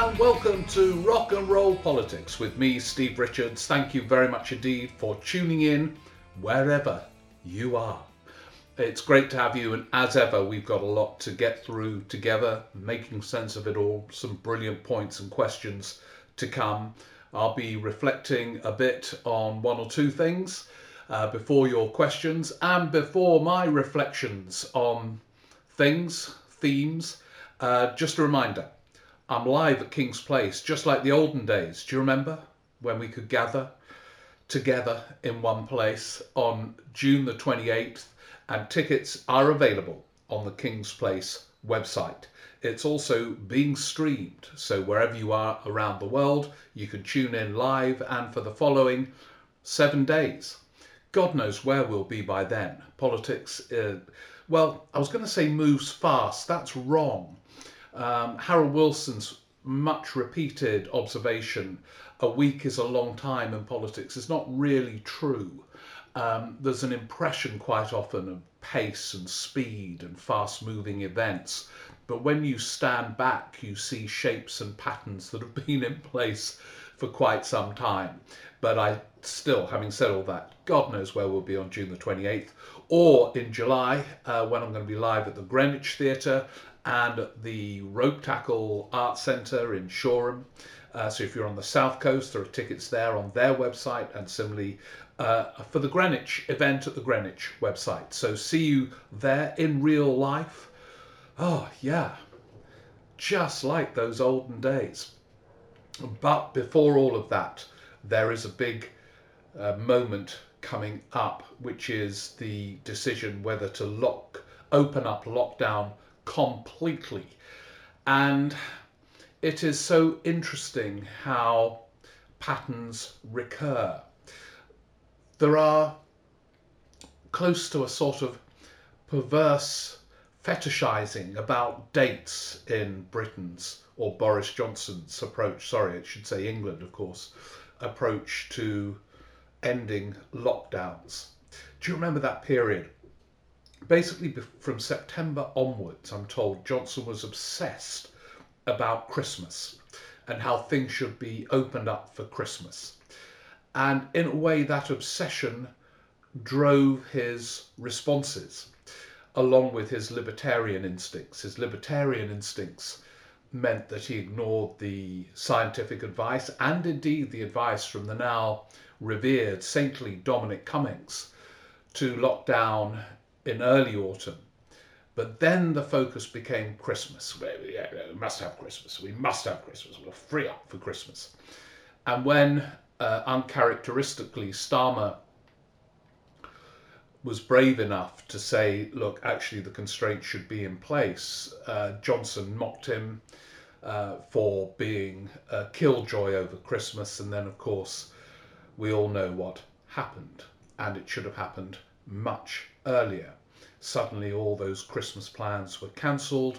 And welcome to Rock and Roll Politics with me, Steve Richards. Thank you very much indeed for tuning in wherever you are. It's great to have you, and as ever, we've got a lot to get through together, making sense of it all, some brilliant points and questions to come. I'll be reflecting a bit on one or two things uh, before your questions and before my reflections on things, themes. Uh, just a reminder I'm live at King's Place, just like the olden days. Do you remember when we could gather together in one place on June the 28th? And tickets are available on the King's Place website. It's also being streamed, so wherever you are around the world, you can tune in live and for the following seven days. God knows where we'll be by then. Politics, uh, well, I was going to say moves fast. That's wrong. Um, Harold Wilson's much repeated observation a week is a long time in politics is not really true. Um, there's an impression quite often of pace and speed and fast moving events. But when you stand back, you see shapes and patterns that have been in place for quite some time. But I still, having said all that, God knows where we'll be on June the 28th or in July uh, when I'm going to be live at the Greenwich Theatre and the Ropetackle Art Centre in Shoreham. Uh, so if you're on the south coast, there are tickets there on their website, and similarly uh, for the Greenwich event at the Greenwich website. So see you there in real life. Oh yeah, just like those olden days. But before all of that, there is a big uh, moment coming up, which is the decision whether to lock, open up lockdown completely. And it is so interesting how patterns recur. There are close to a sort of perverse fetishizing about dates in Britain's or Boris Johnson's approach, sorry, it should say England, of course, approach to ending lockdowns. Do you remember that period basically from September onwards, I'm told Johnson was obsessed about Christmas and how things should be opened up for Christmas. And in a way, that obsession drove his responses along with his libertarian instincts. His libertarian instincts meant that he ignored the scientific advice and indeed the advice from the now revered saintly Dominic Cummings to lock down in early autumn. But then the focus became Christmas. We, must have Christmas. We must have Christmas. We'll free up for Christmas. And when uh, uncharacteristically Starmer was brave enough to say, look, actually the constraints should be in place, uh, Johnson mocked him uh, for being a killjoy over Christmas. And then, of course, we all know what happened. And it should have happened much earlier. Suddenly, all those Christmas plans were cancelled,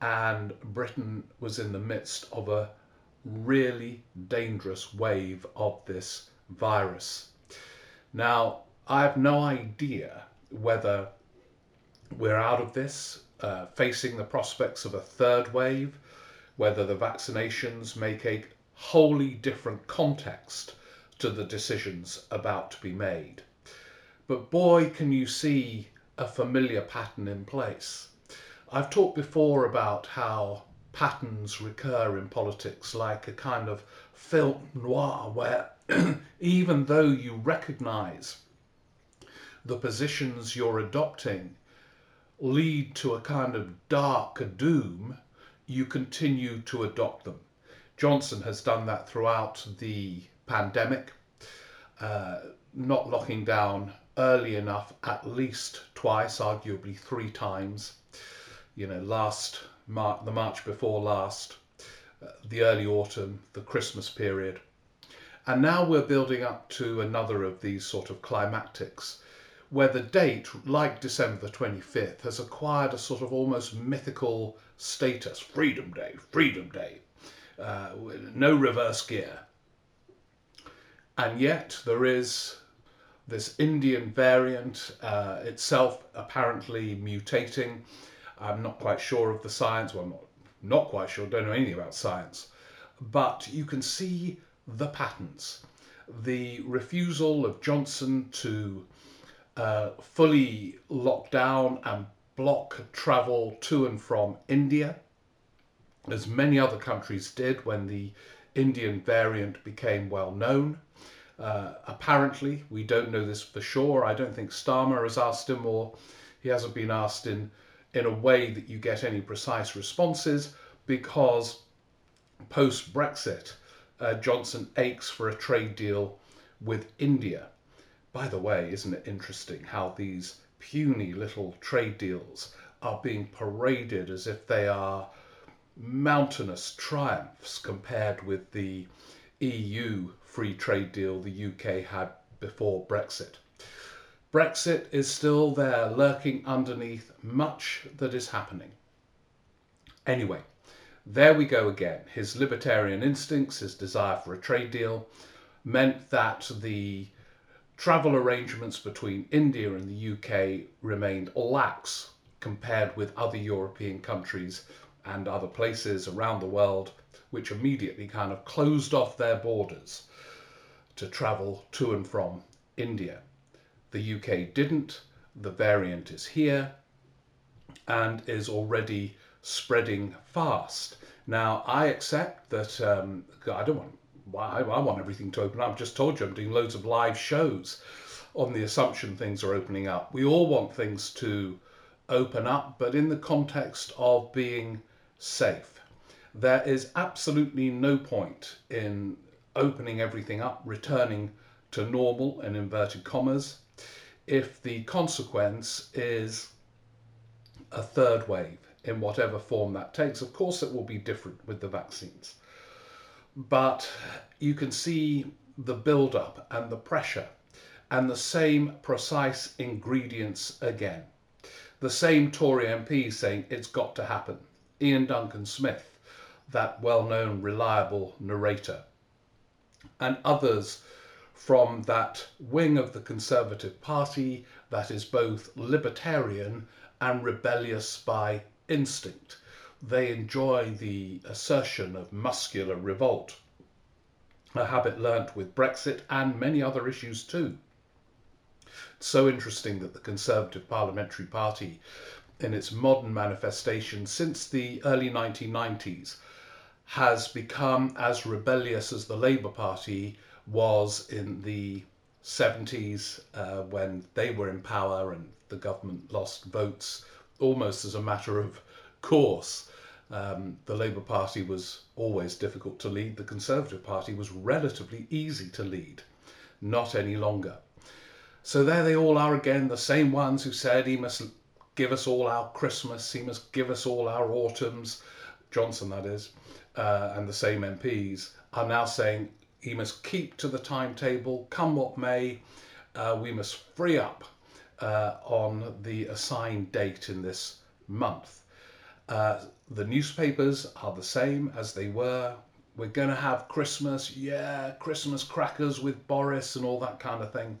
and Britain was in the midst of a really dangerous wave of this virus. Now, I have no idea whether we're out of this, uh, facing the prospects of a third wave, whether the vaccinations make a wholly different context to the decisions about to be made. But boy, can you see a familiar pattern in place. I've talked before about how patterns recur in politics like a kind of film noir where even though you recognize the positions you're adopting lead to a kind of dark doom, you continue to adopt them. Johnson has done that throughout the pandemic, uh, not locking down early enough at least twice, arguably three times. You know, last Mar- the March before last, uh, the early autumn, the Christmas period. And now we're building up to another of these sort of climactics where the date, like December the 25th, has acquired a sort of almost mythical status Freedom Day, Freedom Day, uh, no reverse gear. And yet there is this Indian variant uh, itself apparently mutating. I'm not quite sure of the science. Well, I'm not not quite sure, don't know anything about science, but you can see the patterns. The refusal of Johnson to uh, fully lock down and block travel to and from India, as many other countries did when the Indian variant became well known. Uh, apparently, we don't know this for sure. I don't think Starmer has asked him, or he hasn't been asked in, in a way that you get any precise responses, because post Brexit, uh, Johnson aches for a trade deal with India. By the way, isn't it interesting how these puny little trade deals are being paraded as if they are mountainous triumphs compared with the EU free trade deal the UK had before Brexit. Brexit is still there, lurking underneath much that is happening. Anyway, there we go again. His libertarian instincts, his desire for a trade deal, meant that the travel arrangements between India and the UK remained lax compared with other European countries and other places around the world, which immediately kind of closed off their borders to travel to and from India. The UK didn't, the variant is here and is already spreading fast. Now, I accept that um, I don't want, I, I want everything to open up. I've just told you I'm doing loads of live shows on the assumption things are opening up. We all want things to open up, but in the context of being safe. There is absolutely no point in opening everything up, returning to normal in inverted commas, if the consequence is a third wave in whatever form that takes. Of course, it will be different with the vaccines, but you can see the build up and the pressure and the same precise ingredients again. The same Tory MP saying it's got to happen. Iain Duncan Smith, that well known, reliable narrator, and others from that wing of the Conservative Party that is both libertarian and rebellious by instinct. They enjoy the assertion of muscular revolt, a habit learnt with Brexit and many other issues too. It's So interesting that the Conservative Parliamentary Party in its modern manifestation since the early 1990s has become as rebellious as the Labour Party was in the 70s uh, when they were in power and the government lost votes almost as a matter of course. Um, the Labour Party was always difficult to lead. The Conservative Party was relatively easy to lead, not any longer. So there they all are again, the same ones who said he must give us all our Christmas, he must give us all our autumns, Johnson that is, uh, and the same MPs are now saying he must keep to the timetable, come what may, uh, we must free up uh, on the assigned date in this month. Uh, the newspapers are the same as they were. We're going to have Christmas, yeah, Christmas crackers with Boris and all that kind of thing,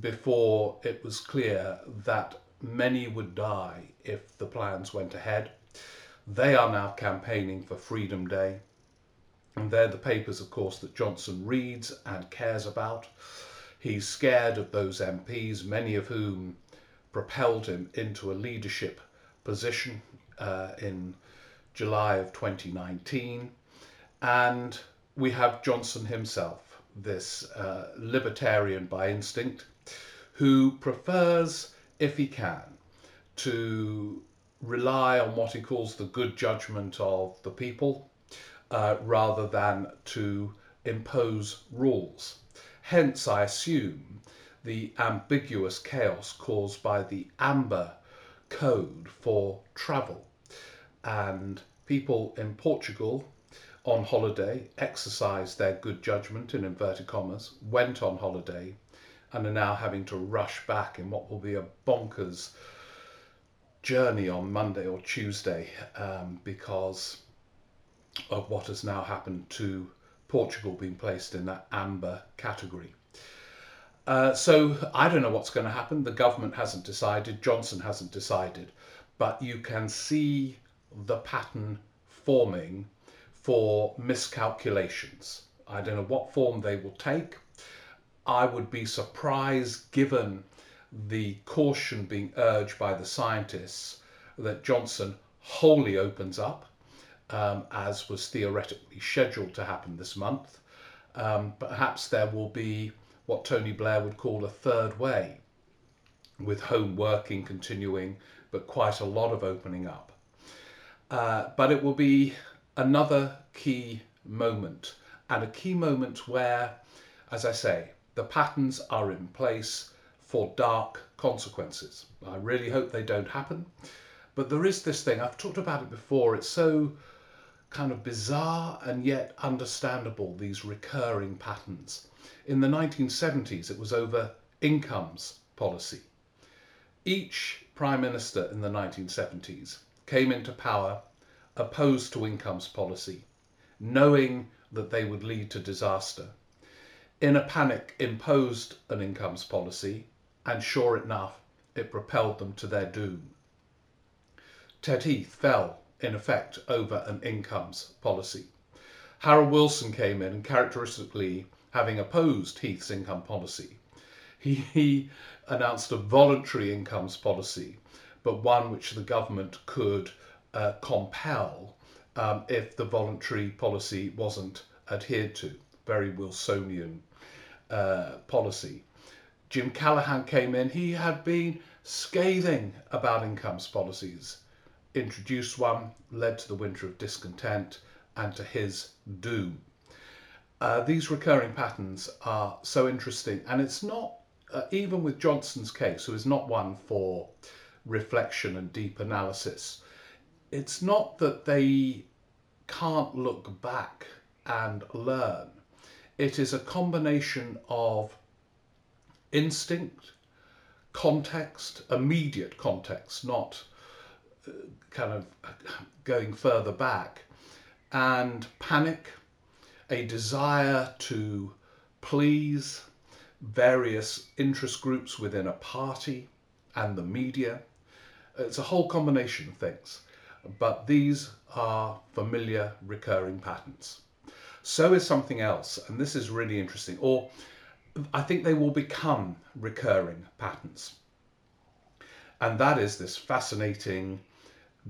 before it was clear that many would die if the plans went ahead. They are now campaigning for Freedom Day. And they're the papers, of course, that Johnson reads and cares about. He's scared of those MPs, many of whom propelled him into a leadership position uh, in July of 2019. And we have Johnson himself, this uh, libertarian by instinct, who prefers if he can, to rely on what he calls the good judgment of the people uh, rather than to impose rules. Hence, I assume the ambiguous chaos caused by the Amber Code for travel. And people in Portugal on holiday exercised their good judgment, in inverted commas, went on holiday, and are now having to rush back in what will be a bonkers journey on Monday or Tuesday um, because of what has now happened to Portugal being placed in that amber category. Uh, so I don't know what's going to happen. The government hasn't decided, Johnson hasn't decided, but you can see the pattern forming for miscalculations. I don't know what form they will take. I would be surprised, given the caution being urged by the scientists, that Johnson wholly opens up, um, as was theoretically scheduled to happen this month. Um, perhaps there will be what Tony Blair would call a third way, with home working continuing, but quite a lot of opening up. Uh, but it will be another key moment, and a key moment where, as I say, the patterns are in place for dark consequences. I really hope they don't happen. But there is this thing, I've talked about it before, it's so kind of bizarre and yet understandable, these recurring patterns. In the 1970s, it was over incomes policy. Each Prime Minister in the 1970s came into power opposed to incomes policy, knowing that they would lead to disaster. In a panic, imposed an incomes policy, and sure enough, it propelled them to their doom. Ted Heath fell, in effect, over an incomes policy. Harold Wilson came in and characteristically, having opposed Heath's income policy, he, he announced a voluntary incomes policy, but one which the government could uh, compel um, if the voluntary policy wasn't adhered to. Very Wilsonian uh, policy. Jim Callaghan came in, he had been scathing about incomes policies. Introduced one, led to the winter of discontent and to his doom. Uh, these recurring patterns are so interesting, and it's not, uh, even with Johnson's case, who is not one for reflection and deep analysis, it's not that they can't look back and learn. It is a combination of instinct, context, immediate context, not uh, kind of going further back, and panic, a desire to please various interest groups within a party and the media. It's a whole combination of things but these are familiar recurring patterns. So is something else, and this is really interesting, or I think they will become recurring patterns. And that is this fascinating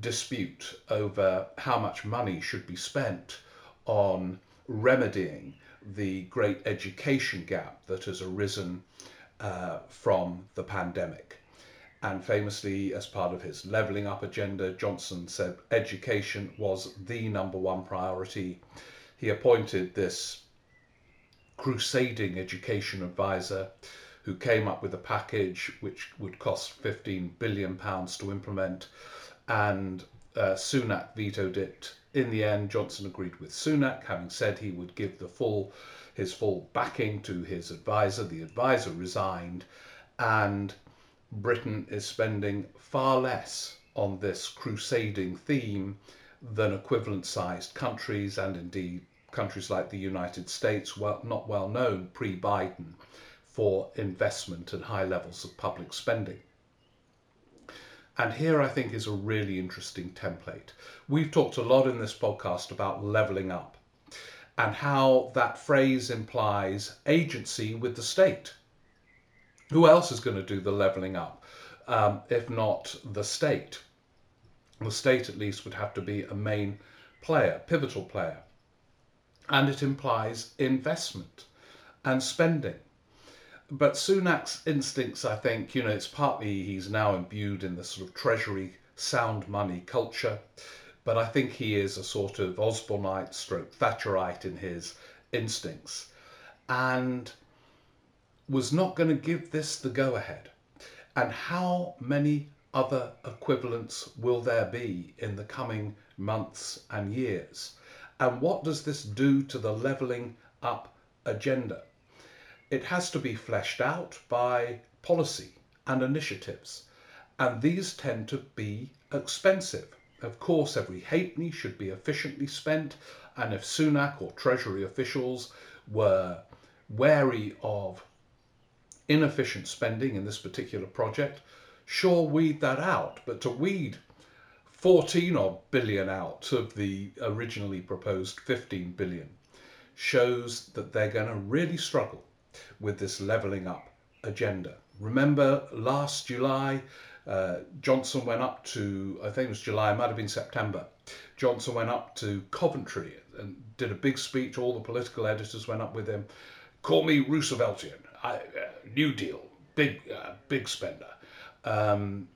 dispute over how much money should be spent on remedying the great education gap that has arisen uh, from the pandemic. And famously, as part of his levelling up agenda, Johnson said education was the number one priority. He appointed this crusading education advisor who came up with a package which would cost 15 billion pounds to implement and uh, Sunak vetoed it. In the end, Johnson agreed with Sunak, having said he would give the full his full backing to his advisor. The advisor resigned, and Britain is spending far less on this crusading theme than equivalent sized countries and indeed countries like the United States, well, not well known pre Biden for investment and high levels of public spending. And here I think is a really interesting template. We've talked a lot in this podcast about levelling up and how that phrase implies agency with the state. Who else is going to do the levelling up um, if not the state? The state, at least, would have to be a main player, pivotal player. And it implies investment and spending. But Sunak's instincts, I think, you know, it's partly he's now imbued in the sort of treasury sound money culture, but I think he is a sort of Osborneite stroke Thatcherite in his instincts. And was not going to give this the go ahead. And how many other equivalents will there be in the coming months and years? And what does this do to the levelling up agenda? It has to be fleshed out by policy and initiatives, and these tend to be expensive. Of course, every halfpenny should be efficiently spent, and if Sunak or Treasury officials were wary of inefficient spending in this particular project, sure, weed that out. But to weed 14 odd billion out of the originally proposed 15 billion shows that they're going to really struggle with this levelling up agenda. Remember last July, uh, Johnson went up to, I think it was July, it might have been September. Johnson went up to Coventry and did a big speech. All the political editors went up with him. Call me Rooseveltian, I, uh, New Deal, big, uh, big spender. Um,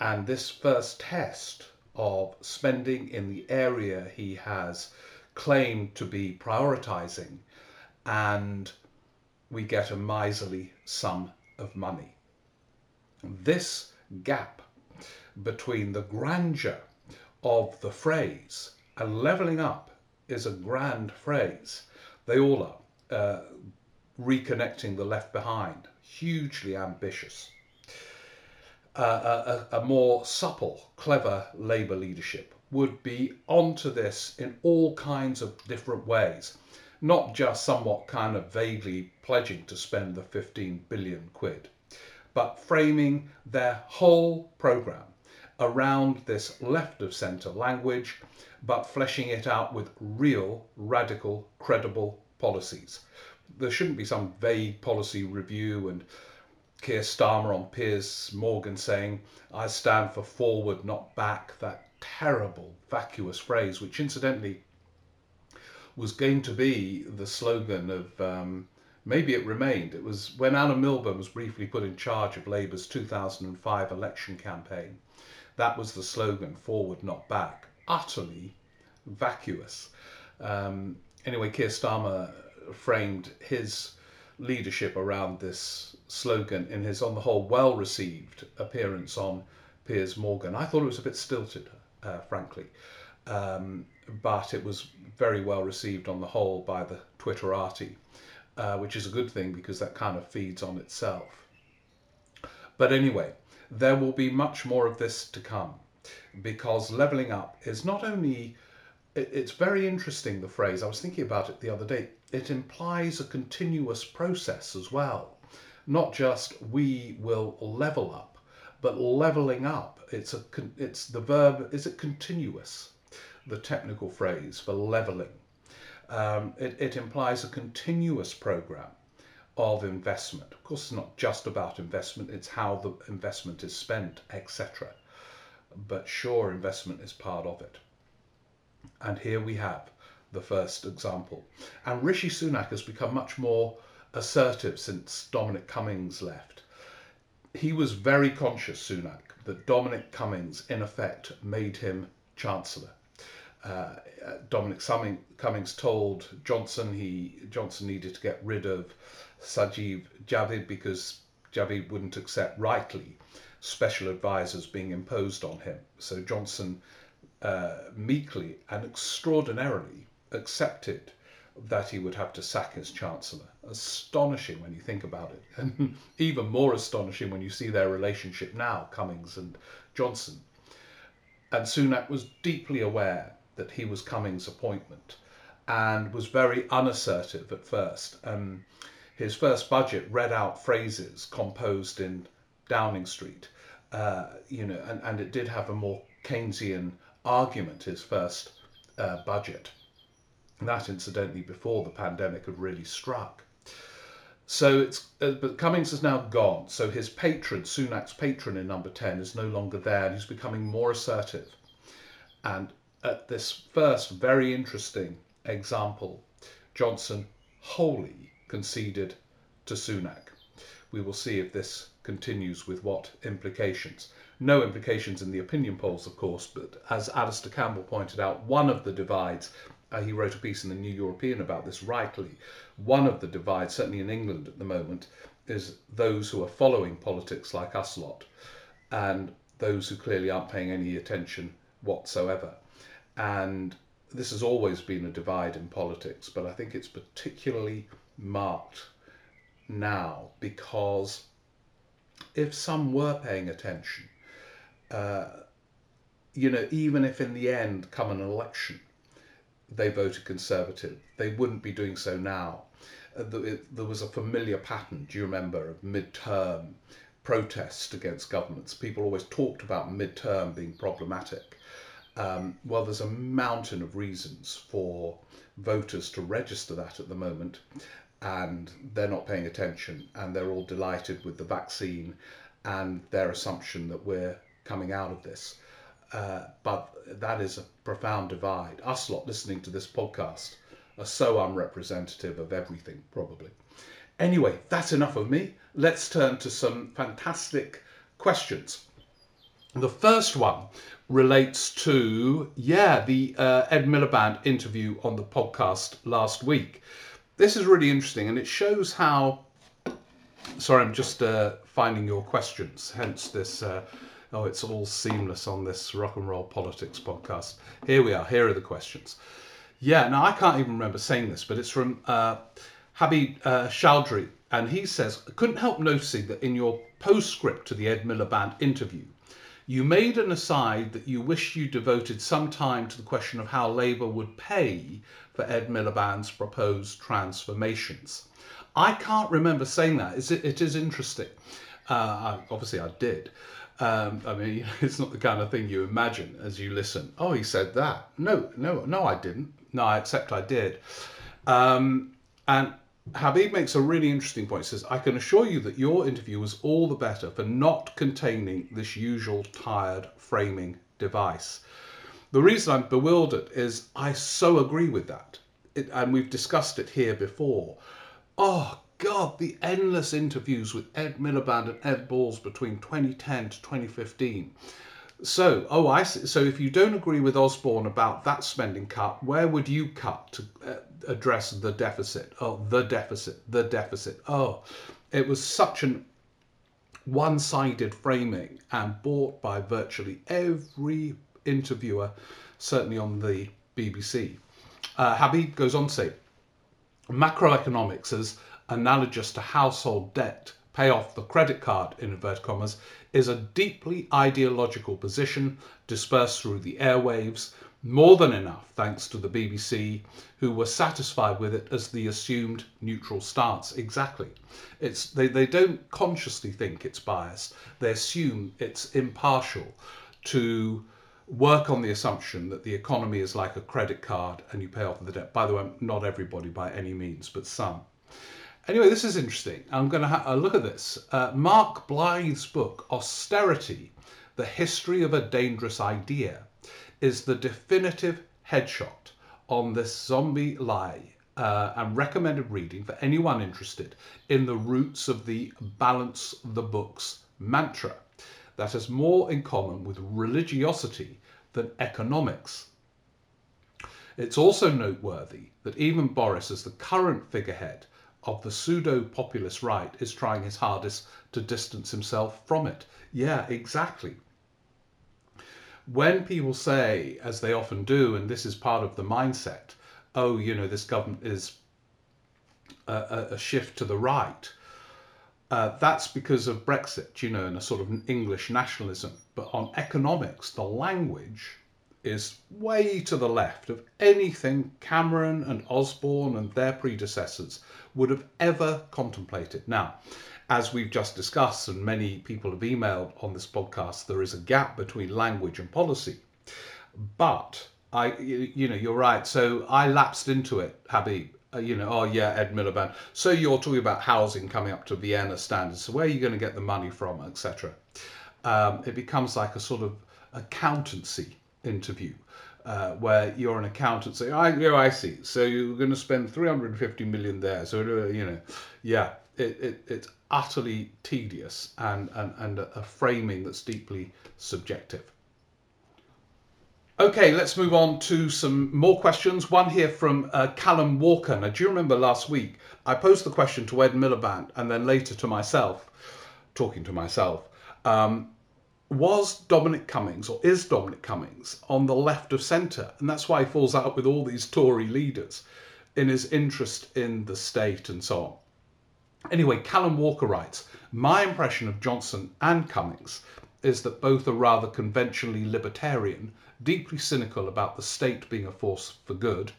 and this first test of spending in the area he has claimed to be prioritizing, and we get a miserly sum of money. This gap between the grandeur of the phrase and levelling up is a grand phrase. They all are. Uh, reconnecting the left behind, hugely ambitious. A, a, more supple, clever Labour leadership would be onto this in all kinds of different ways, not just somewhat kind of vaguely pledging to spend the 15 billion quid, but framing their whole programme around this left of centre language, but fleshing it out with real, radical, credible policies. There shouldn't be some vague policy review and Keir Starmer on Piers Morgan saying, I stand for forward, not back, that terrible, vacuous phrase, which incidentally was going to be the slogan of, um, maybe it remained, it was when Alan Milburn was briefly put in charge of Labour's 2005 election campaign. That was the slogan, forward, not back. Utterly vacuous. Um, anyway, Keir Starmer framed his leadership around this slogan in his, on the whole, well received appearance on Piers Morgan. I thought it was a bit stilted, uh, frankly, um, but it was very well received on the whole by the Twitterati, uh, which is a good thing because that kind of feeds on itself. But anyway, there will be much more of this to come because levelling up is not only it's very interesting the phrase i was thinking about it the other day it implies a continuous process as well not just we will level up, but leveling up. It's a it's the verb. Is it continuous? The technical phrase for leveling. Um, it, it implies a continuous program of investment. Of course, it's not just about investment. It's how the investment is spent, etc. But sure, investment is part of it. And here we have the first example. And Rishi Sunak has become much more assertive since Dominic Cummings left. He was very conscious, Sunak, that Dominic Cummings, in effect, made him Chancellor. Uh, Dominic Cummings told Johnson he Johnson needed to get rid of Sajid Javid because Javid wouldn't accept rightly special advisors being imposed on him. So Johnson uh, meekly and extraordinarily accepted that he would have to sack his chancellor. Astonishing when you think about it, and even more astonishing when you see their relationship now, Cummings and Johnson. And Sunak was deeply aware that he was Cummings' appointment and was very unassertive at first. Um, his first budget read out phrases composed in Downing Street, uh, you know, and, and it did have a more Keynesian argument, his first uh, budget. That, incidentally, before the pandemic had really struck. So it's, uh, but Cummings is now gone. So his patron, Sunak's patron in number 10, is no longer there and he's becoming more assertive. And at this first very interesting example, Johnson wholly conceded to Sunak. We will see if this continues with what implications. No implications in the opinion polls, of course, but as Alastair Campbell pointed out, one of the divides uh, he wrote a piece in the New European about this rightly. One of the divides, certainly in England at the moment, is those who are following politics like us lot and those who clearly aren't paying any attention whatsoever. And this has always been a divide in politics, but I think it's particularly marked now because if some were paying attention, uh, you know, even if in the end come an election, they voted Conservative. They wouldn't be doing so now. Uh, there was a familiar pattern, do you remember, of mid-term protest against governments. People always talked about mid-term being problematic. Um, well, there's a mountain of reasons for voters to register that at the moment, and they're not paying attention, and they're all delighted with the vaccine and their assumption that we're coming out of this. Uh, but that is a profound divide. Us lot listening to this podcast are so unrepresentative of everything, probably. Anyway, that's enough of me. Let's turn to some fantastic questions. The first one relates to, yeah, the uh, Ed Miliband interview on the podcast last week. This is really interesting and it shows how. Sorry, I'm just uh, finding your questions, hence this. Oh, it's all seamless on this rock and roll politics podcast. Here we are, here are the questions. Yeah, now I can't even remember saying this, but it's from uh, Habib uh, and he says, couldn't help noticing that in your postscript to the Ed Miliband interview, you made an aside that you wish you devoted some time to the question of how Labour would pay for Ed Miliband's proposed transformations. I can't remember saying that. It is interesting. Uh, obviously, I did. Um, I mean, it's not the kind of thing you imagine as you listen. Oh, he said that. No, no, no, I didn't. No, I accept I did. Um, and Habib makes a really interesting point. He says, I can assure you that your interview was all the better for not containing this usual tired framing device. The reason I'm bewildered is I so agree with that. It, and we've discussed it here before. Oh, God, the endless interviews with Ed Miliband and Ed Balls between 2010 to 2015. So, oh, I see. So, if you don't agree with Osborne about that spending cut, where would you cut to uh, address the deficit? Oh, the deficit, the deficit. Oh, it was such an one sided framing and bought by virtually every interviewer, certainly on the BBC. Uh, Habib goes on to say macroeconomics is analogous to household debt pay off the credit card, in inverted commas, is a deeply ideological position dispersed through the airwaves, more than enough thanks to the BBC, who were satisfied with it as the assumed neutral stance. Exactly. It's, they, they don't consciously think it's biased, they assume it's impartial to work on the assumption that the economy is like a credit card and you pay off the debt. By the way, not everybody by any means, but some. Anyway, this is interesting. I'm going to have a look at this. Uh, Mark Blyth's book, Austerity The History of a Dangerous Idea, is the definitive headshot on this zombie lie uh, and recommended reading for anyone interested in the roots of the balance the books mantra that has more in common with religiosity than economics. It's also noteworthy that even Boris, as the current figurehead of the pseudo populist right is trying his hardest to distance himself from it. Yeah, exactly. When people say, as they often do, and this is part of the mindset, oh, you know, this government is a, a shift to the right, uh, that's because of Brexit, you know, and a sort of English nationalism. But on economics, the language is way to the left of anything Cameron and Osborne and their predecessors would have ever contemplated. Now, as we've just discussed, and many people have emailed on this podcast, there is a gap between language and policy. But I, you know, you're right. So I lapsed into it, Habib. Uh, you know, oh yeah, Ed Miliband. So you're talking about housing coming up to Vienna standards. So where are you going to get the money from, etc. Um, it becomes like a sort of accountancy interview uh, where you're an accountant say, I, you know, I see. So you're going to spend 350 million there. So, uh, you know, yeah, it, it, it's utterly tedious and, and, and a framing that's deeply subjective. Okay, let's move on to some more questions. One here from uh, Callum Walker. Now, do you remember last week I posed the question to Ed Miliband and then later to myself, talking to myself, um, was Dominic Cummings or is Dominic Cummings on the left of centre? And that's why he falls out with all these Tory leaders in his interest in the state and so on. Anyway, Callum Walker writes My impression of Johnson and Cummings is that both are rather conventionally libertarian, deeply cynical about the state being a force for good,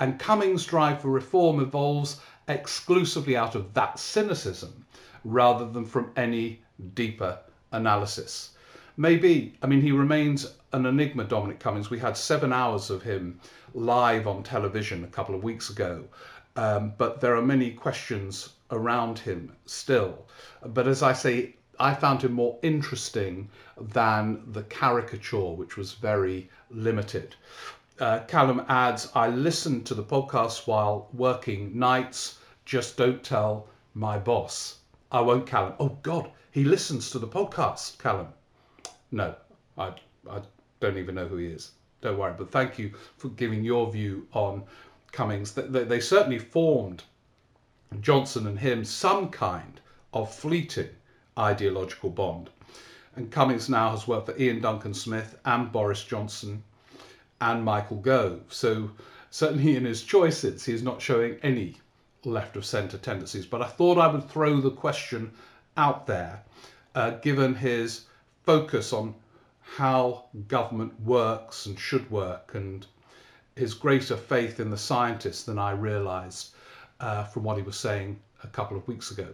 and Cummings' drive for reform evolves exclusively out of that cynicism rather than from any deeper analysis. Maybe, I mean, he remains an enigma, Dominic Cummings. We had seven hours of him live on television a couple of weeks ago, um, but there are many questions around him still. But as I say, I found him more interesting than the caricature, which was very limited. Uh, Callum adds, I listened to the podcast while working nights. Just don't tell my boss. I won't, Callum. Oh, God, he listens to the podcast, Callum. No, I, I don't even know who he is. Don't worry. But thank you for giving your view on Cummings. They, they certainly formed Johnson and him some kind of fleeting ideological bond. And Cummings now has worked for Iain Duncan Smith and Boris Johnson and Michael Gove. So certainly in his choices, he's not showing any left of centre tendencies. But I thought I would throw the question out there, uh, given his focus on how government works and should work and his greater faith in the scientists than I realised uh, from what he was saying a couple of weeks ago.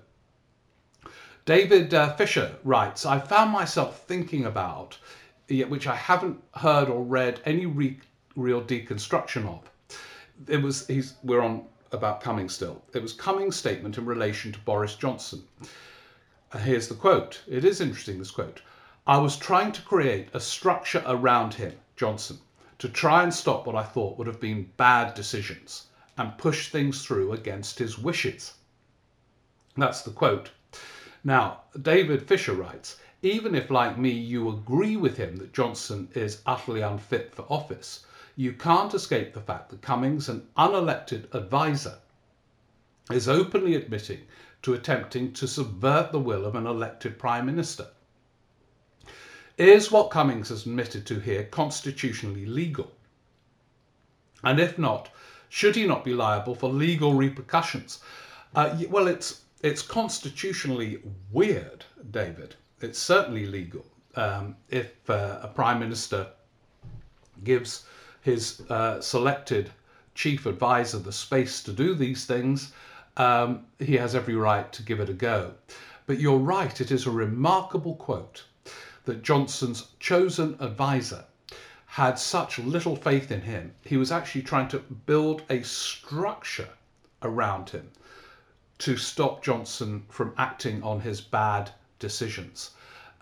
David uh, Fisher writes, I found myself thinking about, which I haven't heard or read any re- real deconstruction of. It was, he's, we're on about Cummings still. It was Cummings' statement in relation to Boris Johnson. Uh, here's the quote. It is interesting, this quote. I was trying to create a structure around him, Johnson, to try and stop what I thought would have been bad decisions and push things through against his wishes. That's the quote. Now, David Fisher writes Even if, like me, you agree with him that Johnson is utterly unfit for office, you can't escape the fact that Cummings, an unelected advisor, is openly admitting to attempting to subvert the will of an elected Prime Minister. Is what Cummings has admitted to here constitutionally legal? And if not, should he not be liable for legal repercussions? Uh, well, it's it's constitutionally weird, David. It's certainly legal um, if uh, a prime minister gives his uh, selected chief advisor the space to do these things. Um, he has every right to give it a go. But you're right; it is a remarkable quote that Johnson's chosen advisor had such little faith in him, he was actually trying to build a structure around him to stop Johnson from acting on his bad decisions.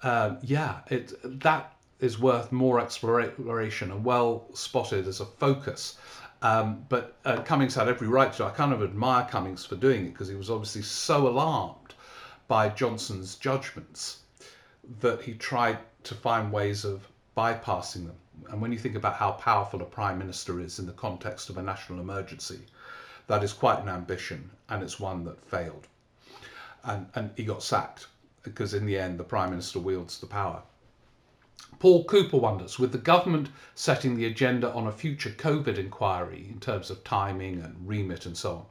Um, yeah, it that is worth more exploration and well spotted as a focus. Um, but uh, Cummings had every right to. I kind of admire Cummings for doing it because he was obviously so alarmed by Johnson's judgments that he tried to find ways of bypassing them. And when you think about how powerful a prime minister is in the context of a national emergency, that is quite an ambition, and it's one that failed. And, and he got sacked because, in the end, the prime minister wields the power. Paul Cooper wonders with the government setting the agenda on a future COVID inquiry in terms of timing and remit and so on,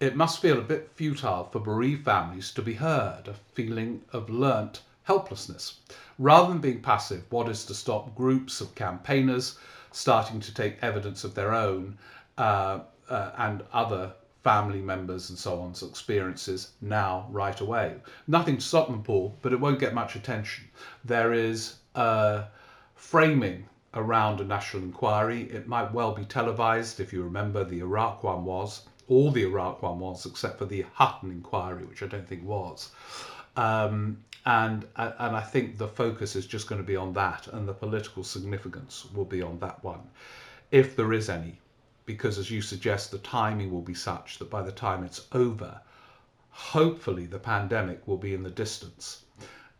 it must feel a bit futile for bereaved families to be heard, a feeling of learnt helplessness. Rather than being passive, what is to stop groups of campaigners starting to take evidence of their own uh, uh, and other family members and so on's experiences now right away? Nothing to stop them, Paul, but it won't get much attention. There is a framing around a national inquiry. It might well be televised, if you remember, the Iraq one was. All the Iraq one was, except for the Hutton inquiry, which I don't think was. Um, and and I think the focus is just going to be on that, and the political significance will be on that one, if there is any, because as you suggest, the timing will be such that by the time it's over, hopefully the pandemic will be in the distance,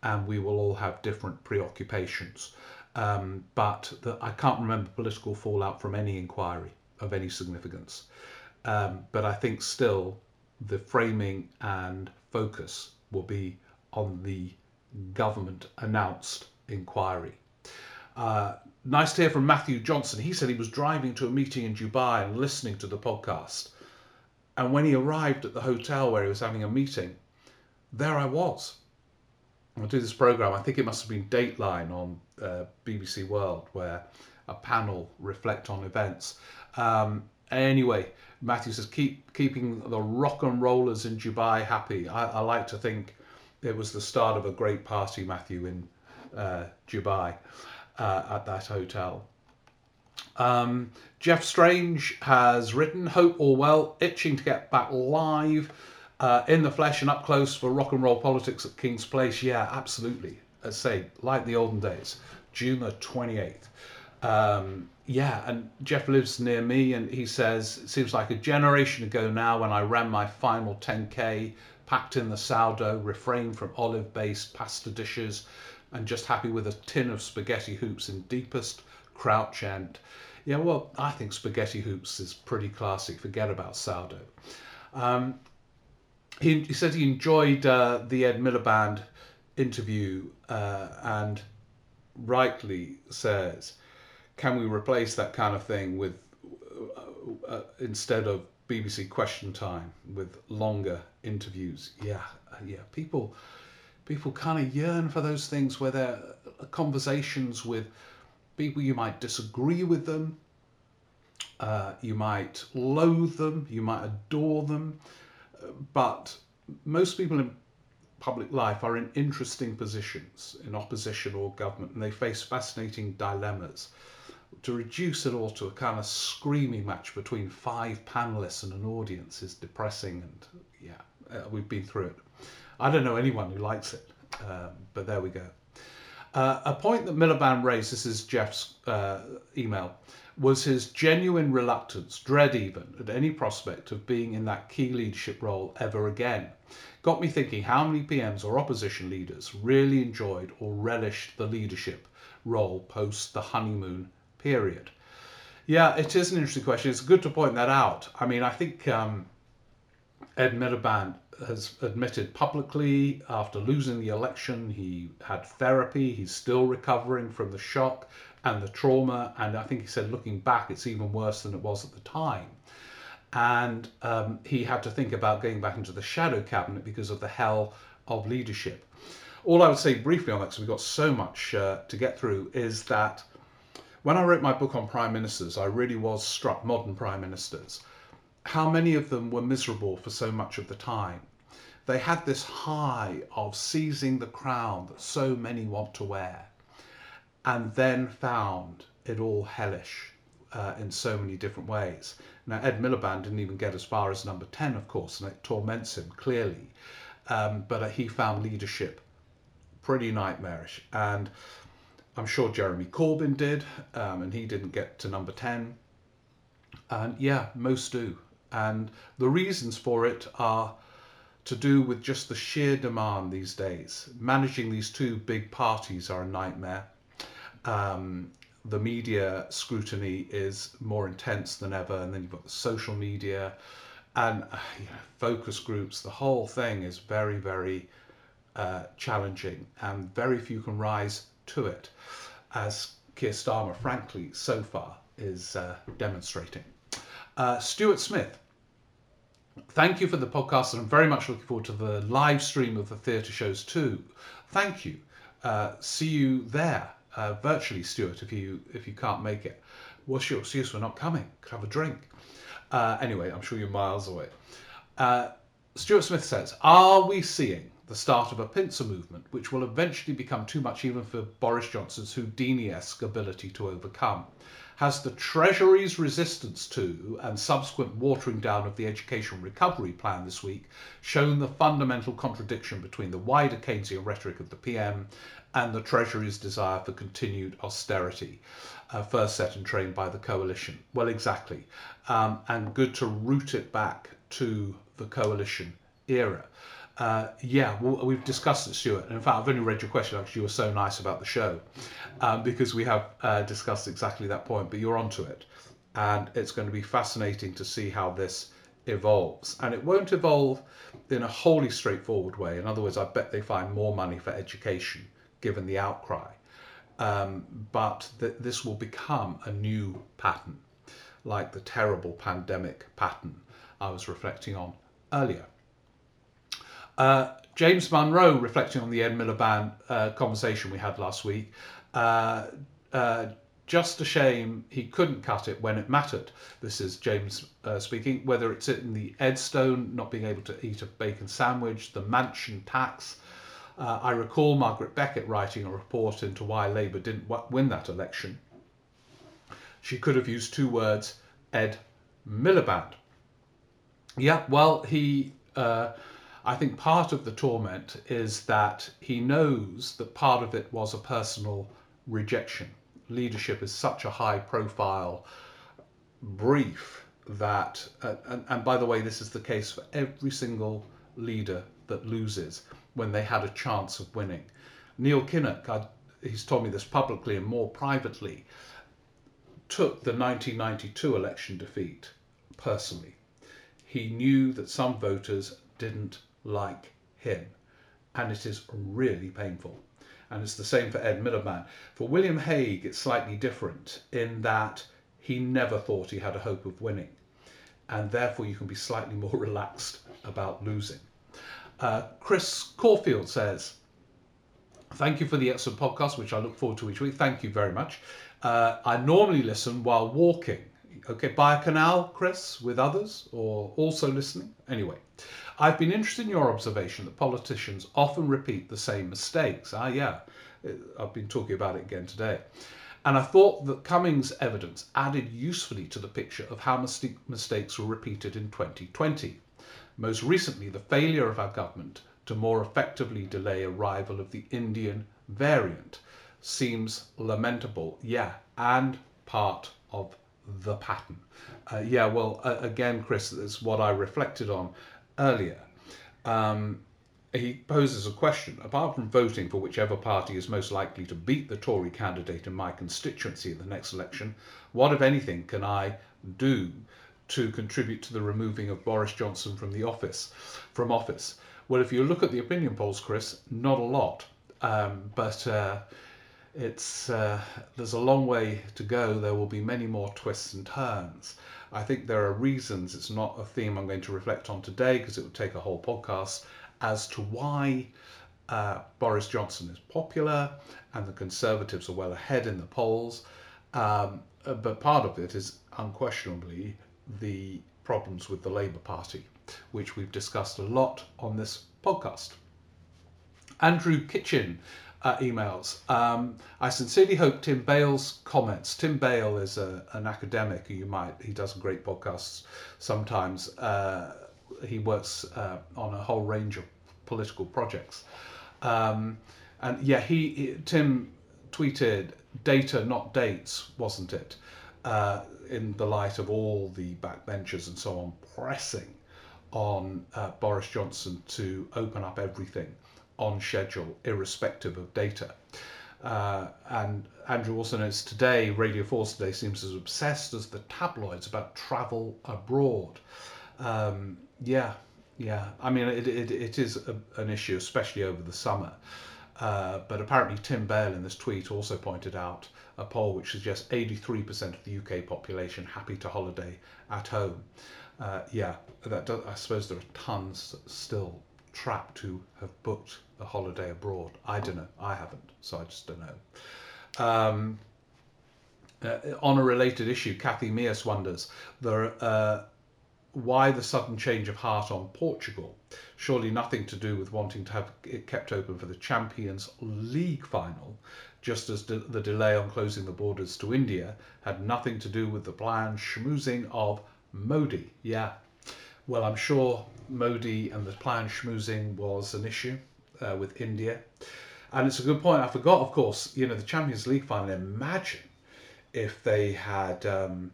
and we will all have different preoccupations. Um, but the, I can't remember political fallout from any inquiry of any significance. Um, but I think still the framing and focus will be on the government announced inquiry. Uh, nice to hear from Matthew Johnson. He said he was driving to a meeting in Dubai and listening to the podcast. And when he arrived at the hotel where he was having a meeting, there I was. I do this program, I think it must have been Dateline on uh, BBC World, where a panel reflect on events. Um, anyway, Matthew says, keep keeping the rock and rollers in Dubai happy. I, I like to think it was the start of a great party, Matthew, in uh, Dubai uh, at that hotel. Um, Jeff Strange has written Hope All Orwell, itching to get back live uh, in the flesh and up close for rock and roll politics at King's Place. Yeah, absolutely. I say, like the olden days, June the 28th. Um, yeah, and Jeff lives near me, and he says it seems like a generation ago now when I ran my final 10k, packed in the sourdough, refrained from olive based pasta dishes, and just happy with a tin of spaghetti hoops in deepest crouch end. Yeah, well, I think spaghetti hoops is pretty classic. Forget about sourdough. Um, he, he said he enjoyed uh, the Ed Miliband interview uh, and rightly says, can we replace that kind of thing with uh, uh, instead of BBC Question Time with longer interviews? Yeah, uh, yeah. People, people kind of yearn for those things where they're uh, conversations with people you might disagree with them, uh, you might loathe them, you might adore them, but most people in public life are in interesting positions in opposition or government and they face fascinating dilemmas. To reduce it all to a kind of screaming match between five panelists and an audience is depressing and yeah, uh, we've been through it. I don't know anyone who likes it, um, but there we go. Uh, a point that Miliband raised, this is Jeff's uh, email, was his genuine reluctance, dread even, at any prospect of being in that key leadership role ever again. Got me thinking how many PMs or opposition leaders really enjoyed or relished the leadership role post the honeymoon period. Yeah, it is an interesting question. It's good to point that out. I mean, I think um, Ed Miliband has admitted publicly after losing the election he had therapy. He's still recovering from the shock and the trauma. And I think he said, looking back, it's even worse than it was at the time. And um, he had to think about going back into the shadow cabinet because of the hell of leadership. All I would say briefly on that, because we've got so much uh, to get through, is that when I wrote my book on prime ministers, I really was struck, modern prime ministers, how many of them were miserable for so much of the time. They had this high of seizing the crown that so many want to wear and then found it all hellish uh, in so many different ways. Now, Ed Miliband didn't even get as far as number 10, of course, and it torments him clearly. Um, but he found leadership pretty nightmarish. And I'm sure Jeremy Corbyn did, um, and he didn't get to number 10. And yeah, most do. And the reasons for it are to do with just the sheer demand these days. Managing these two big parties are a nightmare um, the media scrutiny is more intense than ever, and then you've got the social media and uh, you know, focus groups. The whole thing is very, very uh, challenging, and very few can rise to it, as Keir Starmer, frankly, so far is uh, demonstrating. Uh, Stuart Smith, thank you for the podcast, and I'm very much looking forward to the live stream of the theatre shows too. Thank you. Uh, see you there uh, virtually, Stuart, if you if you can't make it. What's your excuse for not coming? Could have a drink. Uh, anyway, I'm sure you're miles away. Uh, Stuart Smith says, Are we seeing the start of a pincer movement, which will eventually become too much even for Boris Johnson's Houdini esque ability to overcome? Has the Treasury's resistance to and subsequent watering down of the education recovery plan this week shown the fundamental contradiction between the wider Keynesian rhetoric of the PM and the Treasury's desire for continued austerity, uh, first set and trained by the coalition. Well, exactly. Um, and good to root it back to the coalition era. Uh, yeah, well, we've discussed it, Stuart. And in fact, I've only read your question because you were so nice about the show, um, because we have uh, discussed exactly that point. But you're onto it, and it's going to be fascinating to see how this evolves. And it won't evolve in a wholly straightforward way. In other words, I bet they find more money for education given the outcry. Um, but th- this will become a new pattern, like the terrible pandemic pattern I was reflecting on earlier. Uh, James Munro, reflecting on the Ed Miliband uh, conversation we had last week, uh, uh, just a shame he couldn't cut it when it mattered. This is James uh, speaking. Whether it's in the Edstone, not being able to eat a bacon sandwich, the mansion tax, Uh, I recall Margaret Beckett writing a report into why Labour didn't win that election. She could have used two words Ed Miliband. Yeah, well, he. Uh, I think part of the torment is that he knows that part of it was a personal rejection. Leadership is such a high profile brief that, uh, and, and by the way, this is the case for every single leader that loses when they had a chance of winning. Neil Kinnock, I, he's told me this publicly and more privately, took the 1992 election defeat personally. He knew that some voters didn't like him, and it is really painful. And it's the same for Ed Miliband. For William Hague, it's slightly different in that he never thought he had a hope of winning, and therefore you can be slightly more relaxed about losing. Uh, Chris Caulfield says, Thank you for the excellent podcast, which I look forward to each week. Thank you very much. Uh, I normally listen while walking. Okay, by a canal, Chris, with others, or also listening? Anyway, I've been interested in your observation that politicians often repeat the same mistakes. Ah, yeah, I've been talking about it again today. And I thought that Cummings' evidence added usefully to the picture of how mistakes were repeated in 2020. Most recently, the failure of our government to more effectively delay arrival of the Indian variant seems lamentable. Yeah, and part of the pattern. Uh, yeah, well, uh, again, Chris, that's what I reflected on earlier. Um, he poses a question apart from voting for whichever party is most likely to beat the Tory candidate in my constituency in the next election, what, if anything, can I do to contribute to the removing of Boris Johnson from the office from office? Well, if you look at the opinion polls, Chris, not a lot, um, but uh, it's uh, there's a long way to go. There will be many more twists and turns. I think there are reasons. It's not a theme I'm going to reflect on today because it would take a whole podcast as to why uh, Boris Johnson is popular and the Conservatives are well ahead in the polls. Um, but part of it is unquestionably the problems with the Labour Party, which we've discussed a lot on this podcast. Andrew Kitchen uh, emails. Um, I sincerely hope Tim Bale's comments. Tim Bale is a, an academic you might, he does great podcasts sometimes. Uh, he works uh, on a whole range of political projects. Um, and yeah, he, he, Tim tweeted data, not dates, wasn't it? Uh, in the light of all the backbenchers and so on pressing on uh, Boris Johnson to open up everything on schedule, irrespective of data. Uh, and Andrew also notes today, Radio 4 today seems as obsessed as the tabloids about travel abroad. Um, yeah, yeah. I mean, it, it, it is a, an issue, especially over the summer. Uh, but apparently, Tim Bale in this tweet also pointed out a poll which suggests 83% of the UK population happy to holiday at home. Uh, yeah, that does, I suppose there are tons still trapped who have booked a holiday abroad. I don't know. I haven't, so I just don't know. Um, uh, on a related issue, Kathy Mears wonders uh, why the sudden change of heart on Portugal. Surely nothing to do with wanting to have it kept open for the Champions League final, just as de- the delay on closing the borders to India had nothing to do with the planned schmoozing of Modi. Yeah, well, I'm sure Modi and the planned schmoozing was an issue uh, with India. And it's a good point. I forgot, of course, you know, the Champions League final. Imagine if they had um,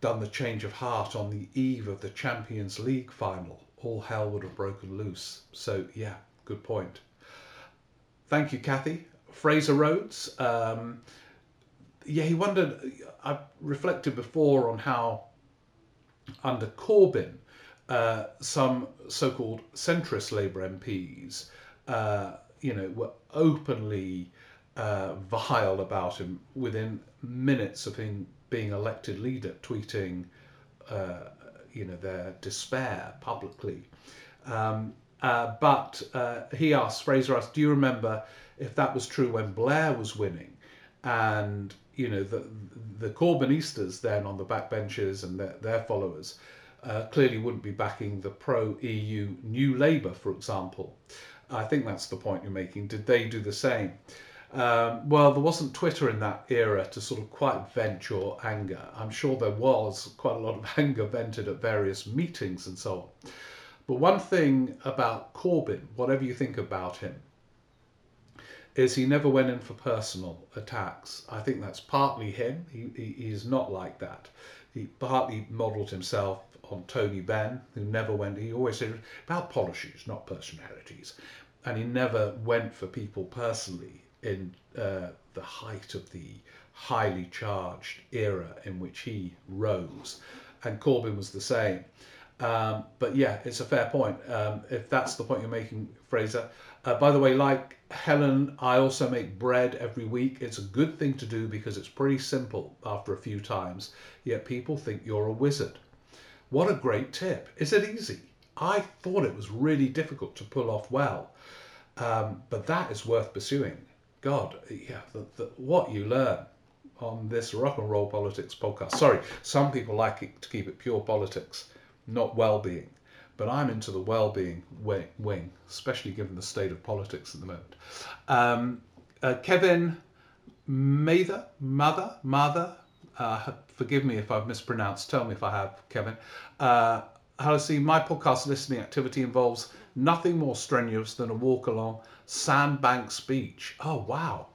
done the change of heart on the eve of the Champions League final. All hell would have broken loose. So, yeah, good point. Thank you, Kathy. Fraser Rhodes. Um, yeah, he wondered. I reflected before on how under Corbyn, uh, some so-called centrist Labour MPs, uh, you know, were openly uh, vile about him within minutes of him being elected leader, tweeting, uh, you know, their despair publicly. Um, uh, but uh, he asked, Fraser asked, do you remember if that was true when Blair was winning? And you know, the, the Corbynistas then on the backbenches and their, their followers uh, clearly wouldn't be backing the pro EU New Labour, for example. I think that's the point you're making. Did they do the same? Um, well, there wasn't Twitter in that era to sort of quite vent your anger. I'm sure there was quite a lot of anger vented at various meetings and so on. But one thing about Corbyn, whatever you think about him, is he never went in for personal attacks. I think that's partly him. He, he he's not like that. He partly modelled himself on Tony Benn, who never went. He always said about policies, not personalities, and he never went for people personally in uh, the height of the highly charged era in which he rose, and Corbyn was the same. Um, but yeah, it's a fair point. Um, if that's the point you're making, Fraser. Uh, by the way, like Helen, I also make bread every week. It's a good thing to do because it's pretty simple after a few times, yet people think you're a wizard. What a great tip. Is it easy? I thought it was really difficult to pull off well, um, but that is worth pursuing. God, yeah, the, the, what you learn on this rock and roll politics podcast. Sorry, some people like it to keep it pure politics, not well-being, but I'm into the well-being wing, especially given the state of politics at the moment. Um, uh, Kevin Mather, Mother, Mother, uh, forgive me if I've mispronounced. Tell me if I have, Kevin. Uh, to see my podcast listening activity involves nothing more strenuous than a walk along Sandbanks Beach. Oh wow.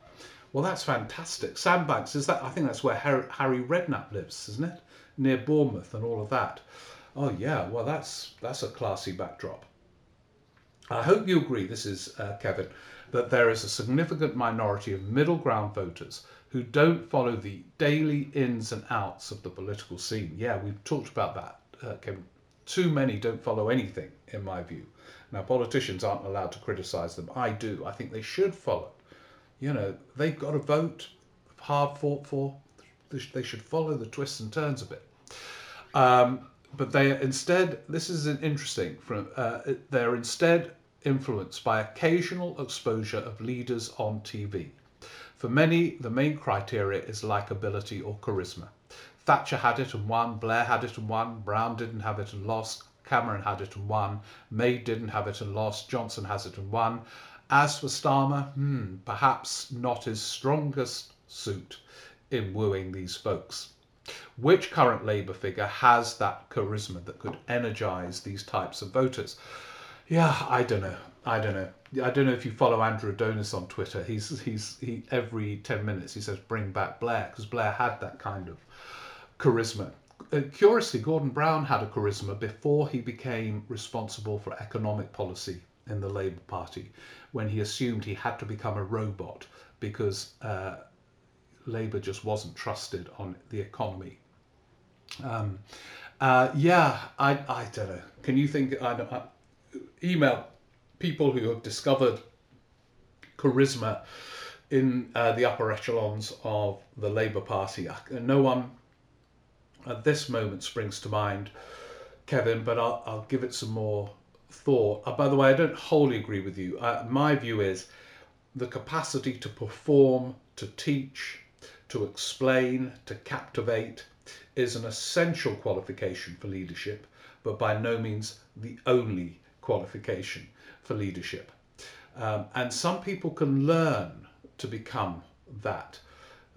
Well, that's fantastic. Sandbanks is that? I think that's where Harry Redknapp lives, isn't it? Near Bournemouth and all of that. Oh yeah. Well, that's that's a classy backdrop. I hope you agree. This is uh, Kevin that there is a significant minority of middle ground voters who don't follow the daily ins and outs of the political scene. Yeah, we've talked about that, uh, Kevin. Too many don't follow anything, in my view. Now, politicians aren't allowed to criticise them. I do. I think they should follow. You know, they've got a vote, hard fought for. They should follow the twists and turns of it. Um, but they are instead, this is an interesting. From uh, they're instead influenced by occasional exposure of leaders on TV. For many, the main criteria is likability or charisma. Thatcher had it and won, Blair had it and won, Brown didn't have it and lost, Cameron had it and won. May didn't have it and lost. Johnson has it and won. As for Starmer, hmm, perhaps not his strongest suit in wooing these folks. Which current Labour figure has that charisma that could energise these types of voters? Yeah, I don't know. I don't know. I don't know if you follow Andrew Adonis on Twitter. He's he's he every ten minutes he says bring back Blair because Blair had that kind of charisma uh, curiously, Gordon Brown had a charisma before he became responsible for economic policy in the Labour Party, when he assumed he had to become a robot because uh, Labour just wasn't trusted on the economy. Um, uh, yeah, I, I don't know. Can you think? I, I email people who have discovered charisma in uh, the upper echelons of the Labour Party. No one at this moment springs to mind, Kevin, but I'll, I'll give it some more thought. Uh, by the way, I don't wholly agree with you. Uh, my view is the capacity to perform, to teach, to explain, to captivate is an essential qualification for leadership, but by no means the only qualification for leadership. Um, and some people can learn to become that.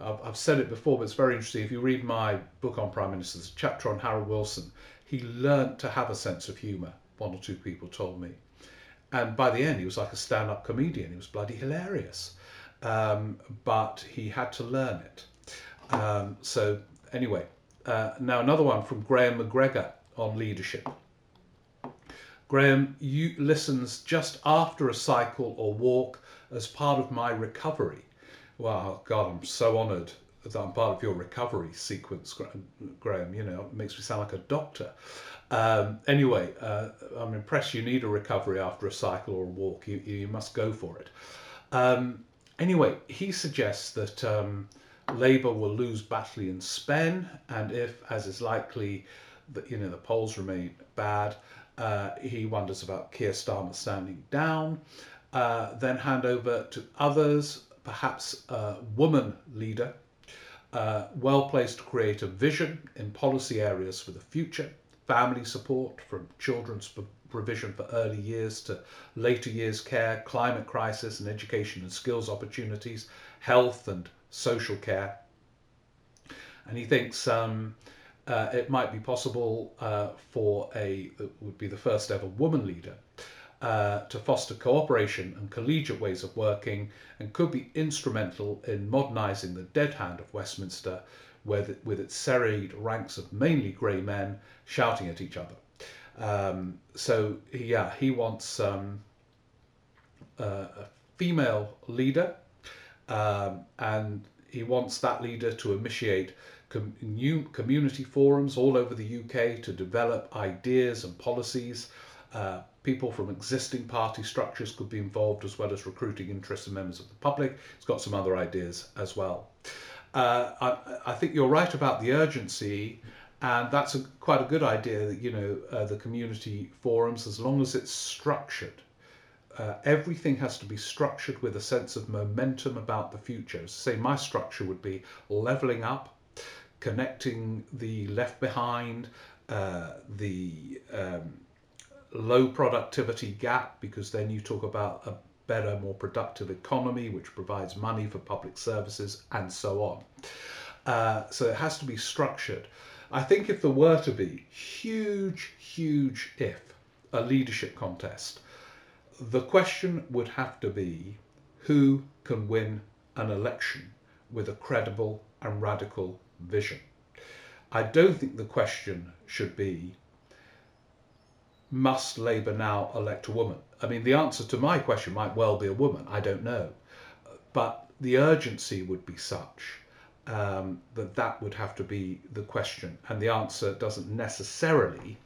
I've, I've said it before, but it's very interesting. If you read my book on prime ministers, chapter on Harold Wilson, he learnt to have a sense of humour. One or two people told me, and by the end, he was like a stand-up comedian. He was bloody hilarious, um, but he had to learn it. Um, so anyway, uh, now another one from Graham McGregor on leadership. Graham, you listens just after a cycle or walk as part of my recovery. Wow, God, I'm so honoured that I'm part of your recovery sequence, Graham. You know, it makes me sound like a doctor. Um, anyway, uh, I'm impressed you need a recovery after a cycle or a walk. You, you must go for it. Um, anyway, he suggests that um, Labour will lose Batley and Spen, and if, as is likely, that you know the polls remain bad, uh, he wonders about Keir Starmer standing down. Uh, then hand over to others perhaps a woman leader, uh, well placed to create a vision in policy areas for the future, family support from children's provision for early years to later years care, climate crisis and education and skills opportunities, health and social care. And he thinks um, uh, it might be possible uh, for a, would be the first ever woman leader, uh, to foster cooperation and collegiate ways of working and could be instrumental in modernising the dead hand of Westminster with, with its serried ranks of mainly grey men shouting at each other. Um, so, yeah, he wants um, a female leader um, and he wants that leader to initiate com- community forums all over the UK to develop ideas and policies. Uh, people from existing party structures could be involved as well as recruiting interested members of the public. It's got some other ideas as well. Uh, I, I, think you're right about the urgency, and that's a, quite a good idea that you know uh, the community forums, as long as it's structured. Uh, everything has to be structured with a sense of momentum about the future. I say, my structure would be leveling up, connecting the left behind, uh, the um, low productivity gap, because then you talk about a better, more productive economy, which provides money for public services, and so on. Uh, so it has to be structured. I think if there were to be huge, huge if a leadership contest, the question would have to be who can win an election with a credible and radical vision. I don't think the question should be must Labour now elect a woman? I mean, the answer to my question might well be a woman, I don't know. But the urgency would be such um, that that would have to be the question. And the answer doesn't necessarily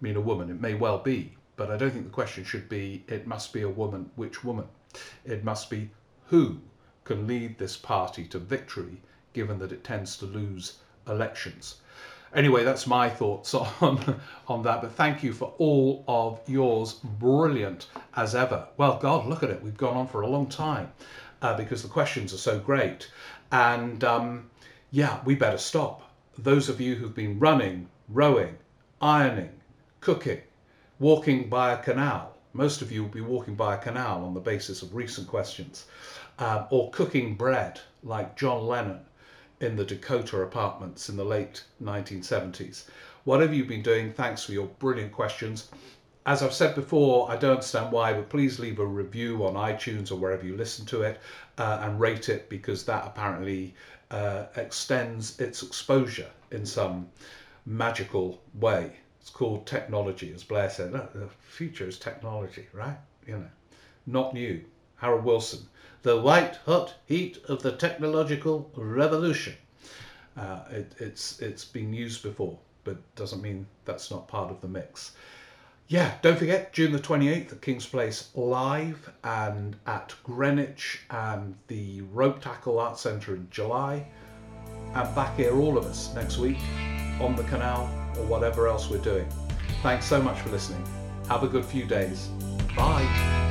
mean a woman, it may well be. But I don't think the question should be it must be a woman, which woman? It must be who can lead this party to victory, given that it tends to lose elections. Anyway, that's my thoughts on, on that. But thank you for all of yours. Brilliant as ever. Well, God, look at it. We've gone on for a long time uh, because the questions are so great. And um, yeah, we better stop. Those of you who've been running, rowing, ironing, cooking, walking by a canal, most of you will be walking by a canal on the basis of recent questions, um, or cooking bread like John Lennon in the Dakota apartments in the late 1970s. Whatever you've been doing, thanks for your brilliant questions. As I've said before, I don't understand why, but please leave a review on iTunes or wherever you listen to it uh, and rate it because that apparently uh, extends its exposure in some magical way. It's called technology, as Blair said. No, the future is technology, right? You know, not new. Harold Wilson the white hot heat of the technological revolution. Uh, it, it's it's been used before, but doesn't mean that's not part of the mix. Yeah, don't forget June the 28th at King's Place live and at Greenwich and the Ropetackle Art Centre in July. And back here, all of us, next week on the canal or whatever else we're doing. Thanks so much for listening. Have a good few days. Bye.